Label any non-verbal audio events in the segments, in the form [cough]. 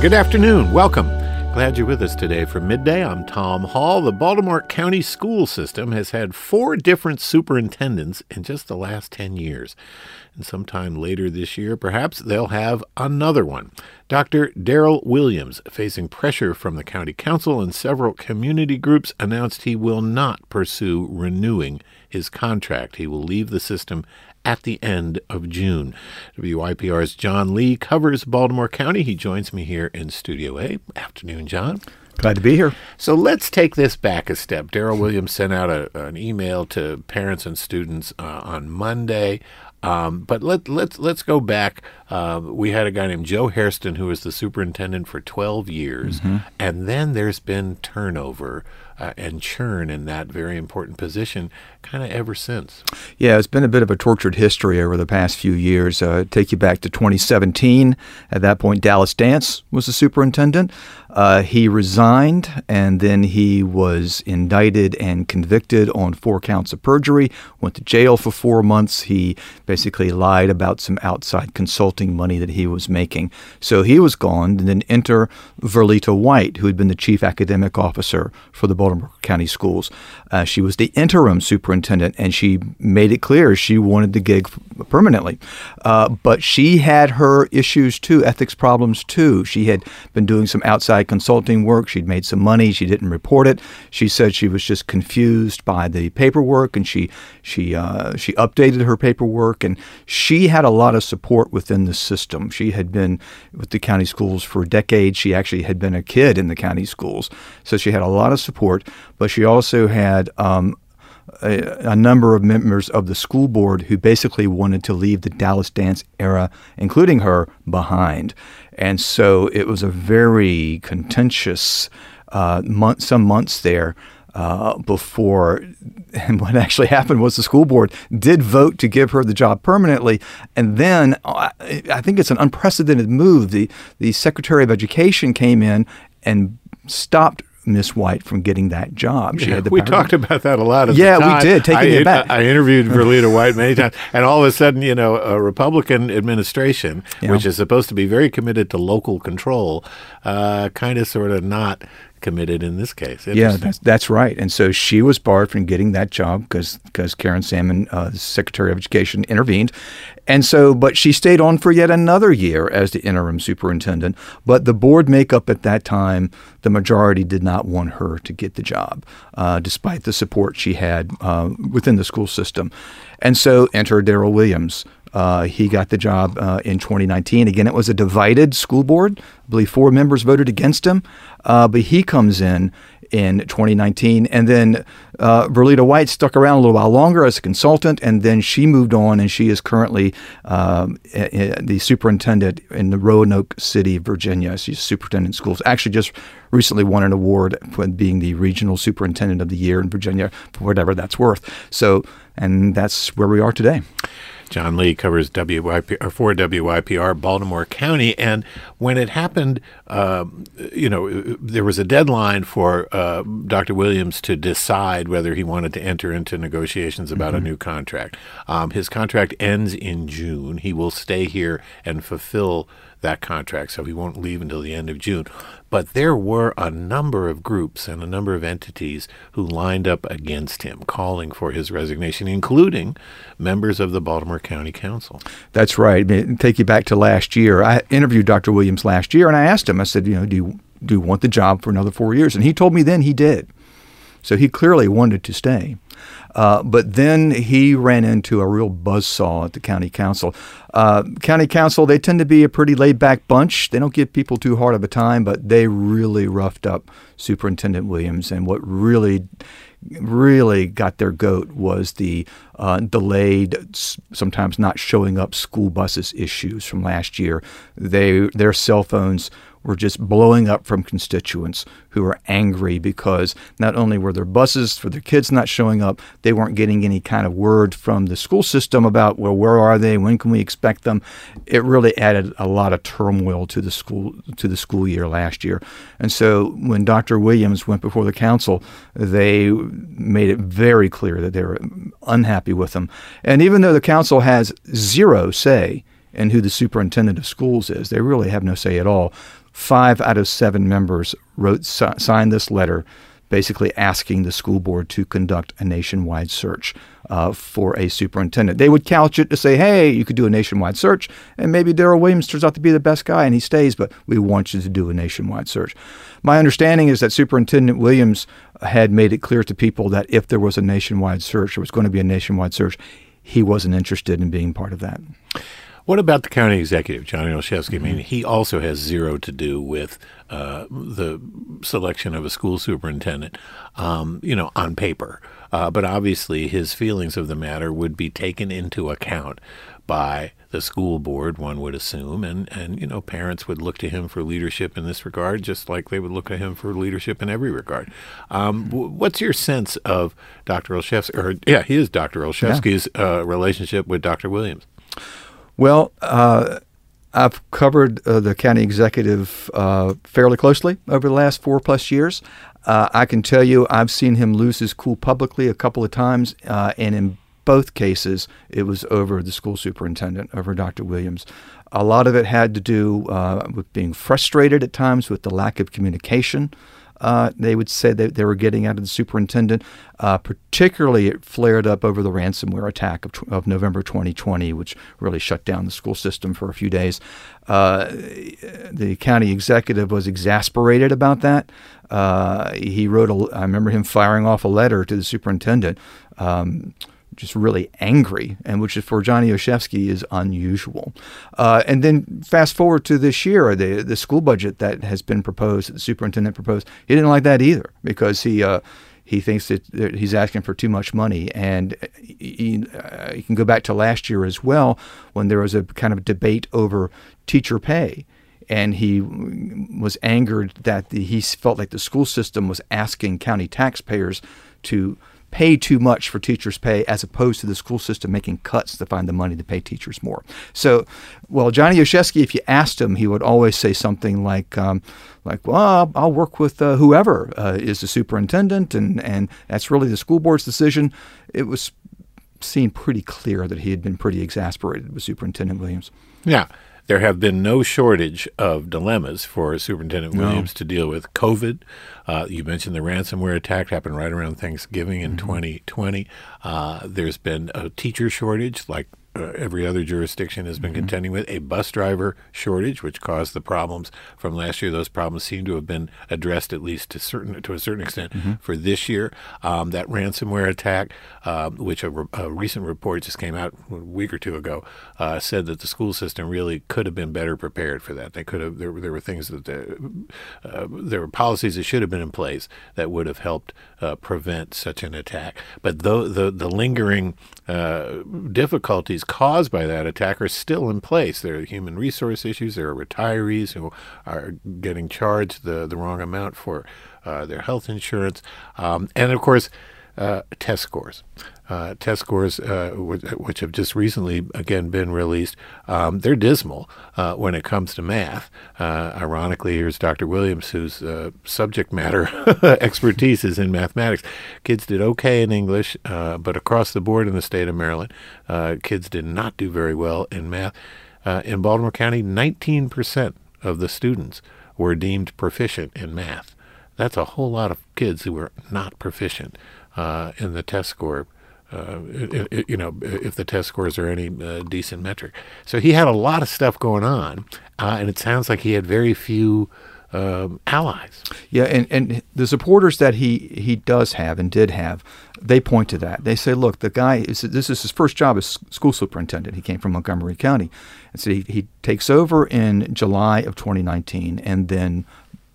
Good afternoon. Welcome. Glad you're with us today for midday. I'm Tom Hall. The Baltimore County school system has had four different superintendents in just the last 10 years. And sometime later this year, perhaps they'll have another one. Dr. Darryl Williams, facing pressure from the county council and several community groups, announced he will not pursue renewing his contract. He will leave the system at the end of June. WYPR's John Lee covers Baltimore County. He joins me here in Studio A. Afternoon, John. Glad to be here. So let's take this back a step. Darryl Williams sent out a, an email to parents and students uh, on Monday. Um, but let let's let's go back. Uh, we had a guy named Joe Hairston who was the superintendent for 12 years, mm-hmm. and then there's been turnover uh, and churn in that very important position kind of ever since. Yeah, it's been a bit of a tortured history over the past few years. Uh, take you back to 2017. At that point, Dallas Dance was the superintendent. Uh, he resigned and then he was indicted and convicted on four counts of perjury, went to jail for four months. He basically lied about some outside consulting money that he was making. So he was gone, and then enter Verletta White, who had been the chief academic officer for the Baltimore County Schools. Uh, she was the interim superintendent, and she made it clear she wanted the gig permanently. Uh, but she had her issues too, ethics problems too. She had been doing some outside consulting work. She'd made some money. She didn't report it. She said she was just confused by the paperwork, and she she uh, she updated her paperwork, and she had a lot of support within the system. She had been with the county schools for decades. She actually had been a kid in the county schools, so she had a lot of support. But she also had um, a, a, number of members of the school board who basically wanted to leave the Dallas Dance era, including her, behind. And so it was a very contentious uh, month, some months there. Uh, before, and what actually happened was the school board did vote to give her the job permanently, and then uh, I think it's an unprecedented move. The the Secretary of Education came in and stopped Miss White from getting that job. She yeah, had the we talked about that a lot. yeah, we did. Taking I, it back. I interviewed [laughs] Verletta White many times, and all of a sudden, you know, a Republican administration, yeah. which is supposed to be very committed to local control, uh, kind of sort of not committed in this case. Yeah, that's, that's right. And so she was barred from getting that job because because Karen Salmon, uh, Secretary of Education, intervened. And so, but she stayed on for yet another year as the interim superintendent. But the board makeup at that time, the majority did not want her to get the job, uh, despite the support she had uh, within the school system. And so, enter Darryl Williams. Uh, he got the job uh, in 2019. Again, it was a divided school board. I believe four members voted against him, uh, but he comes in in 2019. And then uh, Verletta White stuck around a little while longer as a consultant, and then she moved on, and she is currently uh, the superintendent in the Roanoke City, Virginia. She's superintendent schools. Actually, just recently won an award for being the regional superintendent of the year in Virginia, for whatever that's worth. So, and that's where we are today. John Lee covers WYP for WYPR Baltimore County, and when it happened, uh, you know, there was a deadline for uh, Dr. Williams to decide whether he wanted to enter into negotiations about mm-hmm. a new contract. Um, his contract ends in June. He will stay here and fulfill that contract, so he won't leave until the end of June. But there were a number of groups and a number of entities who lined up against him, calling for his resignation, including members of the Baltimore County Council. That's right. Take you back to last year. I interviewed Dr. Williams last year, and I asked him, I said, you know, do you, do you want the job for another four years? And he told me then he did. So he clearly wanted to stay. Uh, but then he ran into a real buzzsaw at the county council. Uh, county council, they tend to be a pretty laid back bunch. They don't give people too hard of a time, but they really roughed up Superintendent Williams. And what really really got their goat was the uh, delayed, sometimes not showing up school buses issues from last year. They their cell phones were just blowing up from constituents who were angry because not only were their buses for their kids not showing up, they weren't getting any kind of word from the school system about, well, where are they? When can we expect them? It really added a lot of turmoil to the school to the school year last year. And so when Dr. Williams went before the council, they made it very clear that they were unhappy with them. And even though the council has zero say in who the superintendent of schools is, they really have no say at all five out of seven members wrote signed this letter basically asking the school board to conduct a nationwide search uh, for a superintendent. They would couch it to say, hey, you could do a nationwide search, and maybe Darryl Williams turns out to be the best guy and he stays, but we want you to do a nationwide search. My understanding is that Superintendent Williams had made it clear to people that if there was a nationwide search, there was going to be a nationwide search, he wasn't interested in being part of that. What about the county executive, Johnny Olszewski? Mm-hmm. I mean, he also has zero to do with uh, the selection of a school superintendent, um, you know, on paper. Uh, but obviously, his feelings of the matter would be taken into account by the school board, one would assume, and, and you know parents would look to him for leadership in this regard, just like they would look to him for leadership in every regard. Um, what's your sense of Dr. Olszewski, or yeah, he is Dr. Olszewski's yeah. uh, relationship with Dr. Williams? Well, uh, I've covered uh, the county executive uh, fairly closely over the last four plus years. Uh, I can tell you I've seen him lose his cool publicly a couple of times, uh, and in both cases, it was over the school superintendent, over Dr. Williams. A lot of it had to do uh, with being frustrated at times with the lack of communication uh, they would say that they were getting out of the superintendent. Uh, particularly, it flared up over the ransomware attack of, of, November 2020, which really shut down the school system for a few days. Uh, the county executive was exasperated about that. Uh, he wrote a, I remember him firing off a letter to the superintendent. Um, just really angry, and which is for Johnny Olszewski is unusual. Uh, and then fast forward to this year, the the school budget that has been proposed, the superintendent proposed, he didn't like that either because he. Uh, he thinks that he's asking for too much money, and he, uh, you can go back to last year as well when there was a kind of debate over teacher pay, and he was angered that the, he felt like the school system was asking county taxpayers to pay too much for teachers' pay as opposed to the school system making cuts to find the money to pay teachers more. So, well, Johnny Olszewski, if you asked him, he would always say something like, um, like, well, I'll work with uh, whoever uh, is the superintendent, and, and that's really the school board's decision. It was seen pretty clear that he had been pretty exasperated with Superintendent Williams. Yeah there have been no shortage of dilemmas for Superintendent no. Williams to deal with. COVID, uh, you mentioned the ransomware attack happened right around Thanksgiving in mm-hmm. 2020. Uh, there's been a teacher shortage, like uh, every other jurisdiction has been mm-hmm. contending with a bus driver shortage, which caused the problems from last year. Those problems seem to have been addressed at least to certain to a certain extent mm-hmm. for this year. Um, that ransomware attack, uh, which a, re- a, recent report just came out a week or two ago, uh, said that the school system really could have been better prepared for that. They could have there, there were things that the, uh, there were policies that should have been in place that would have helped uh, prevent such an attack. But though the the lingering uh, difficulties caused by that attack are still in place. There are human resource issues. There are retirees who are getting charged the, the wrong amount for uh, their health insurance. Um, and of course, uh, test scores. Uh, test scores, uh, which, which, have just recently again been released, um, they're dismal uh, when it comes to math. Uh, ironically, here's Dr. Williams, whose uh, subject matter [laughs] expertise is in mathematics. Kids did okay in English, but across the board in the state of Maryland, kids did not do very well in math. in Baltimore County, 19% of the students were deemed proficient in math. That's a whole lot of kids who were not proficient uh, in the test score. Uh, it, it, you know, if the test scores are any uh, decent metric. So he had a lot of stuff going on, uh, and it sounds like he had very few um, allies. Yeah, and, and the supporters that he, he does have and did have, they point to that. They say, look, the guy, is, this is his first job as school superintendent. He came from Montgomery County. And so he, he takes over in July of 2019, and then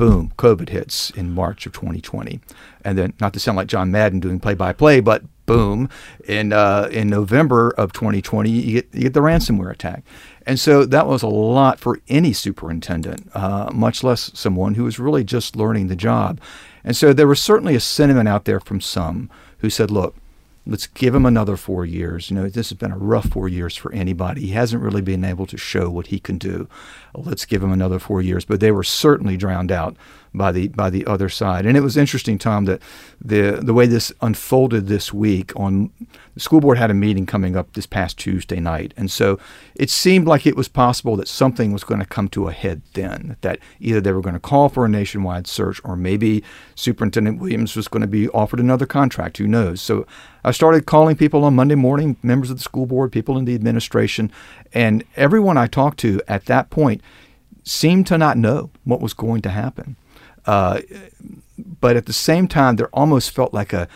boom, COVID hits in March of 2020. And then, not to sound like John Madden doing play by play, but boom, in, uh, in November of 2020, you get, you get the ransomware attack. And so that was a lot for any superintendent, uh, much less someone who was really just learning the job. And so there was certainly a sentiment out there from some who said, look, Let's give him another four years. You know, this has been a rough four years for anybody. He hasn't really been able to show what he can do. Let's give him another four years. But they were certainly drowned out by the by the other side. And it was interesting, Tom, that the the way this unfolded this week on the school board had a meeting coming up this past Tuesday night, and so it seemed like it was possible that something was going to come to a head then. That either they were going to call for a nationwide search, or maybe Superintendent Williams was going to be offered another contract. Who knows? So I started calling people on Monday morning, members of the school board, people in the administration, and everyone I talked to at that point seemed to not know what was going to happen. Uh, but at the same time, there almost felt like a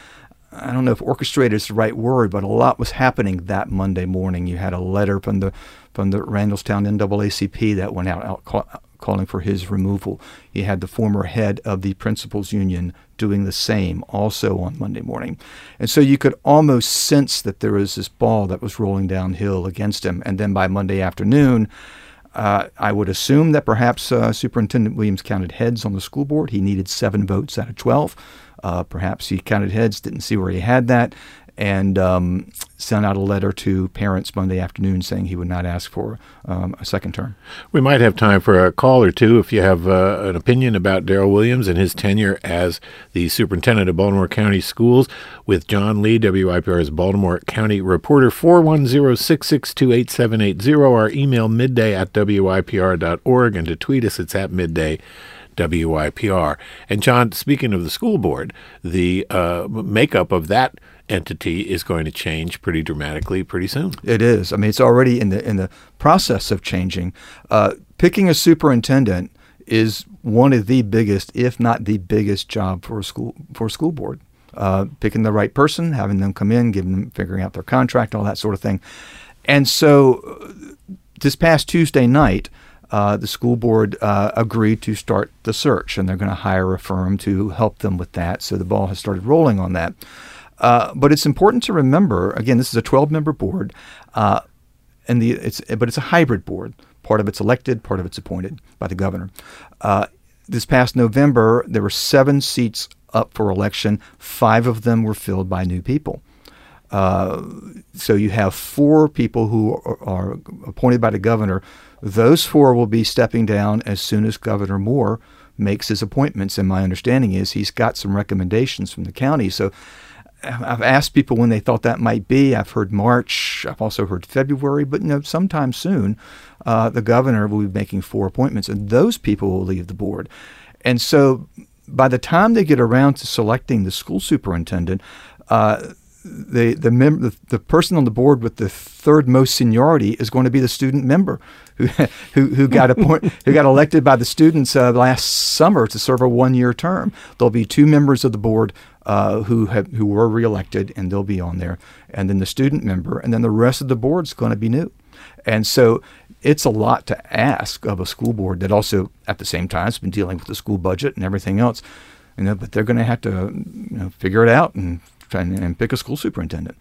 I don't know if orchestrated is the right word, but a lot was happening that Monday morning. You had a letter from the from the Randallstown NAACP that went out, out call, calling for his removal. You had the former head of the principals union doing the same also on Monday morning. And so you could almost sense that there was this ball that was rolling downhill against him. And then by Monday afternoon, uh, I would assume that perhaps uh, Superintendent Williams counted heads on the school board. He needed seven votes out of 12. Uh, perhaps he counted heads, didn't see where he had that, and um, sent out a letter to parents Monday afternoon saying he would not ask for um, a second term. We might have time for a call or two if you have uh, an opinion about Darryl Williams and his tenure as the superintendent of Baltimore County Schools with John Lee, WYPR's Baltimore County reporter, 410 662 8780. Our email midday at WYPR.org and to tweet us, it's at midday. WYPR. And John, speaking of the school board, the uh, makeup of that entity is going to change pretty dramatically pretty soon. It is. I mean, it's already in the in the process of changing. Uh, picking a superintendent is one of the biggest, if not the biggest, job for a school for a school board. Uh, picking the right person, having them come in, giving them figuring out their contract, all that sort of thing. And so, uh, this past Tuesday night, uh, the school board uh, agreed to start the search, and they're going to hire a firm to help them with that. So the ball has started rolling on that. Uh, but it's important to remember again, this is a 12 member board, uh, and the it's but it's a hybrid board. Part of it's elected, part of it's appointed by the governor. Uh, this past November, there were seven seats up for election. Five of them were filled by new people. Uh, so you have four people who are, are, appointed by the governor. Those four will be stepping down as soon as Governor Moore makes his appointments. And my understanding is he's got some recommendations from the county. So I've asked people when they thought that might be. I've heard March. I've also heard February, but you know, sometime soon, uh, the governor will be making four appointments, and those people will leave the board. And so, by the time they get around to selecting the school superintendent, uh, the the, mem- the the person on the board with the third most seniority is going to be the student member who [laughs] who, who got appoint, who got elected by the students uh, last summer to serve a one year term. There'll be two members of the board uh, who have who were reelected, and they'll be on there, and then the student member, and then the rest of the board's going to be new, and so it's a lot to ask of a school board that also at the same time has been dealing with the school budget and everything else, you know. But they're going to have to you know, figure it out and and, and pick a school superintendent.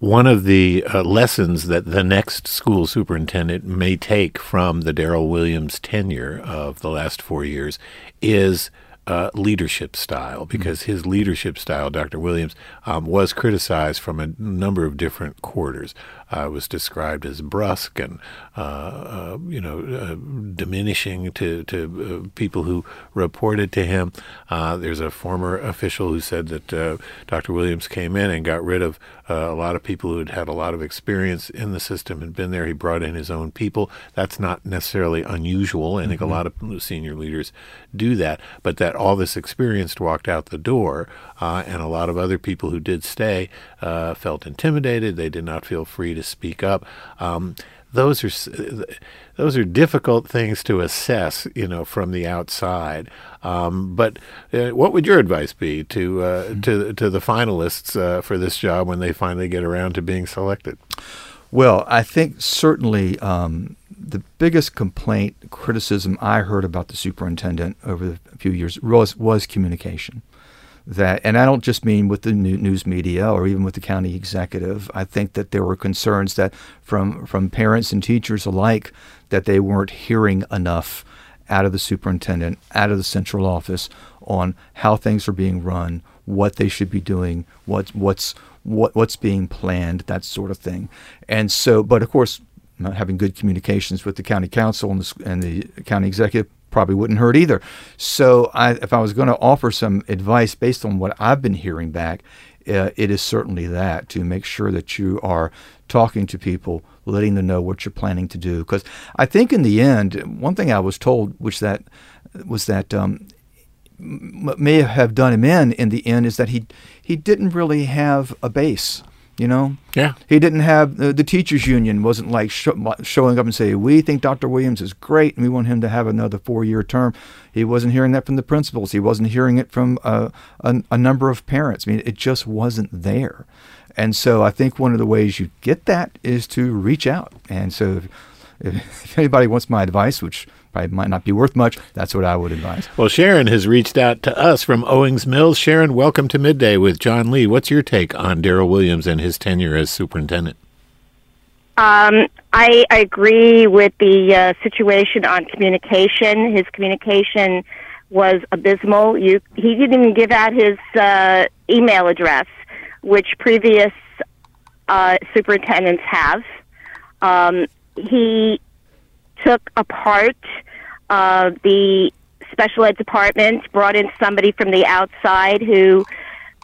One of the uh, lessons that the next school superintendent may take from the Darryl Williams tenure of the last four years is uh, leadership style mm-hmm. because his leadership style, Dr. Williams, um, was criticized from a number of different quarters. Uh, was described as brusque and uh, uh you know uh, diminishing to to uh, people who reported to him. there's a former official who said that Dr. Williams came in and got rid of a lot of people who had had a lot of experience in the system and been there. He brought in his own people. That's not necessarily unusual. I think mm-hmm. a lot of senior leaders do that, but that all this experience walked out the door, uh, and a lot of other people who did stay uh, felt intimidated. They did not feel free to speak up. Um, those are those are difficult things to assess, you know, from the outside. Um, but uh, what would your advice be to uh, mm-hmm. to to the finalists uh, for this job when they finally get around to being selected? Well, I think certainly um, the biggest complaint, criticism I heard about the superintendent over the few years was was communication. That, and I don't just mean with the news media or even with the county executive. I think that there were concerns that from from parents and teachers alike that they weren't hearing enough out of the superintendent, out of the central office on how things are being run, what they should be doing, what what's what what's being planned, that sort of thing. And so, but of course, having good communications with the county council and the, and the county executive probably wouldn't hurt either. So, I, if I was going to offer some advice based on what I've been hearing back, uh, it is certainly that to make sure that you are talking to people, letting them know what you're planning to do. Because I think in the end, one thing I was told, which that was that um, may have done him in in the end, is that he he didn't really have a base. You know, yeah. He didn't have uh, the teachers union wasn't like sh- showing up and saying we think Dr. Williams is great and we want him to have another four year term. He wasn't hearing that from the principals. He wasn't hearing it from uh, a, a number of parents. I mean, it just wasn't there. And so I think one of the ways you get that is to reach out. And so if, if anybody wants my advice, which probably might not be worth much. That's what I would advise. Well, Sharon has reached out to us from Owings Mills. Sharon, welcome to Midday with John Lee. What's your take on Darryl Williams and his tenure as superintendent? Um, I, I, agree with the uh, situation on communication. His communication was abysmal. You, he didn't even give out his uh, email address, which previous uh, superintendents have. Um, he took apart uh, the special ed department, brought in somebody from the outside who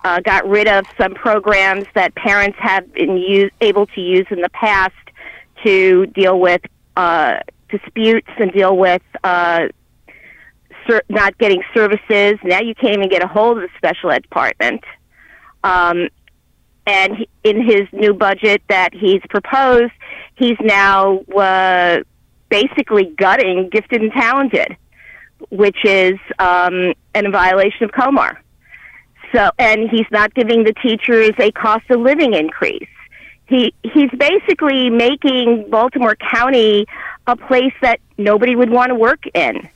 uh, got rid of some programs that parents have been use, able to use in the past to deal with uh, disputes and deal with uh, ser- not getting services. Now you can't even get a hold of the special ed department. Um, and he, in his new budget that he's proposed, he's now uh, basically gutting gifted and talented, which is um, violation of COMAR. So, and he's not giving the teachers a cost of living increase. He he's basically making Baltimore County a place that nobody would want to work in.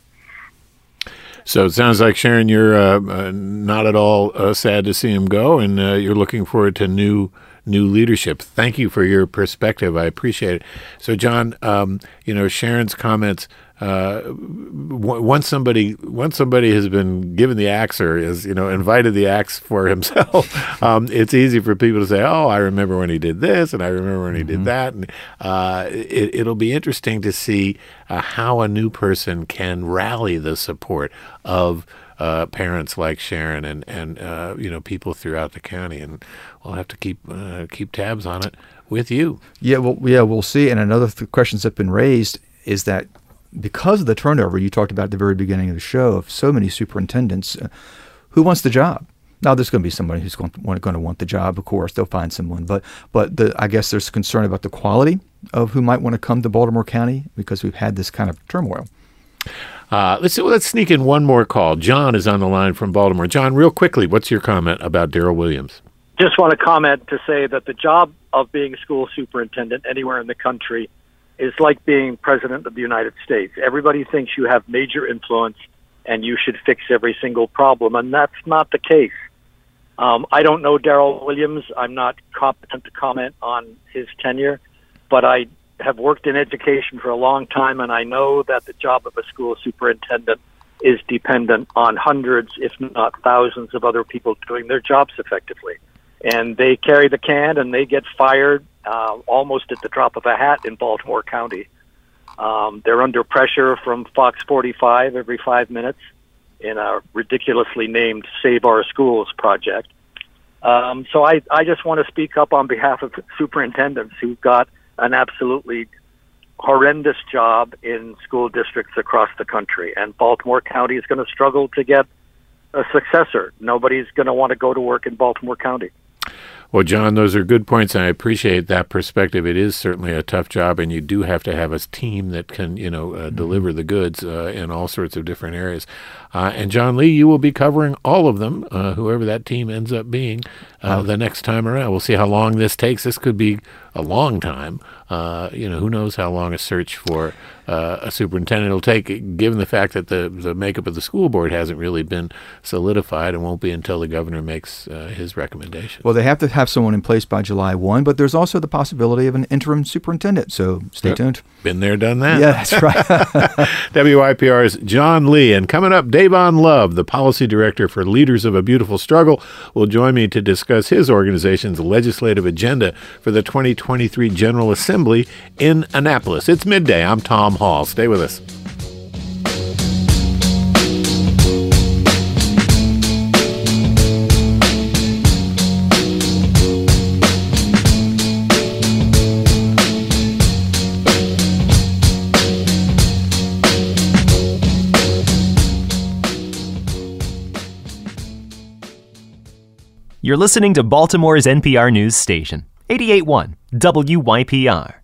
So it sounds like Sharon, you're uh, uh, not at all uh, sad to see him go, and uh, you're looking forward to new new leadership. Thank you for your perspective. I appreciate it. So, John, um, you know Sharon's comments. Uh, once somebody once somebody has been given the axe or is you know invited the axe for [laughs] himself, um, it's easy for people to say, "Oh, I remember when he did this, and I remember when he mm-hmm. did that." And uh, it, will be interesting to see uh, how a new person can rally the support of uh, parents like Sharon and and uh, you know people throughout the county, and we'll have to keep uh, keep tabs on it with you. Yeah, well, yeah, we'll see. And another th- questions that have been raised is that because of the turnover you talked about at the very beginning of the show of so many superintendents, uh, who wants the job? Now, there's going to be somebody who's going to, want, going to want the job. Of course, they'll find someone, but but the, I guess there's concern about the quality of who might want to come to Baltimore County because we've had this kind of turmoil. Uh, let's let's sneak in one more call. John is on the line from Baltimore. John, real quickly, what's your comment about Darryl Williams? Just want to comment to say that the job of being school superintendent anywhere in the country is like being president of the United States. Everybody thinks you have major influence and you should fix every single problem, and that's not the case. Um, I don't know Darryl Williams. I'm not competent to comment on his tenure, but I have worked in education for a long time, and I know that the job of a school superintendent is dependent on hundreds, if not thousands, of other people doing their jobs effectively. And they carry the can and they get fired uh, almost at the drop of a hat in Baltimore County. Um, they're under pressure from Fox 45 every five minutes in a ridiculously named Save Our Schools project. Um, so I, I just want to speak up on behalf of superintendents who've got an absolutely horrendous job in school districts across the country. And Baltimore County is going to struggle to get a successor. Nobody's going to want to go to work in Baltimore County. Well, John, those are good points, and I appreciate that perspective. It is certainly a tough job, and you do have to have a team that can, you know, uh, mm-hmm. deliver the goods uh, in all sorts of different areas. Uh, and John Lee, you will be covering all of them, uh, whoever that team ends up being, uh, the next time around. We'll see how long this takes. This could be a long time. Uh, you know, who knows how long a search for uh, a superintendent will take, given the fact that the, the makeup of the school board hasn't really been solidified and won't be until the governor makes uh, his recommendation. Well, they have to have someone in place by July 1, but there's also the possibility of an interim superintendent. So stay yep. tuned. Been there, done that. Yeah, that's right. [laughs] WYPR's John Lee. And coming up, Dayvon Love, the policy director for Leaders of a Beautiful Struggle, will join me to discuss his organization's legislative agenda for the 2023 General Assembly in Annapolis. It's midday. I'm Tom Hall. Stay with us. You're listening to Baltimore's NPR News Station, 881 WYPR.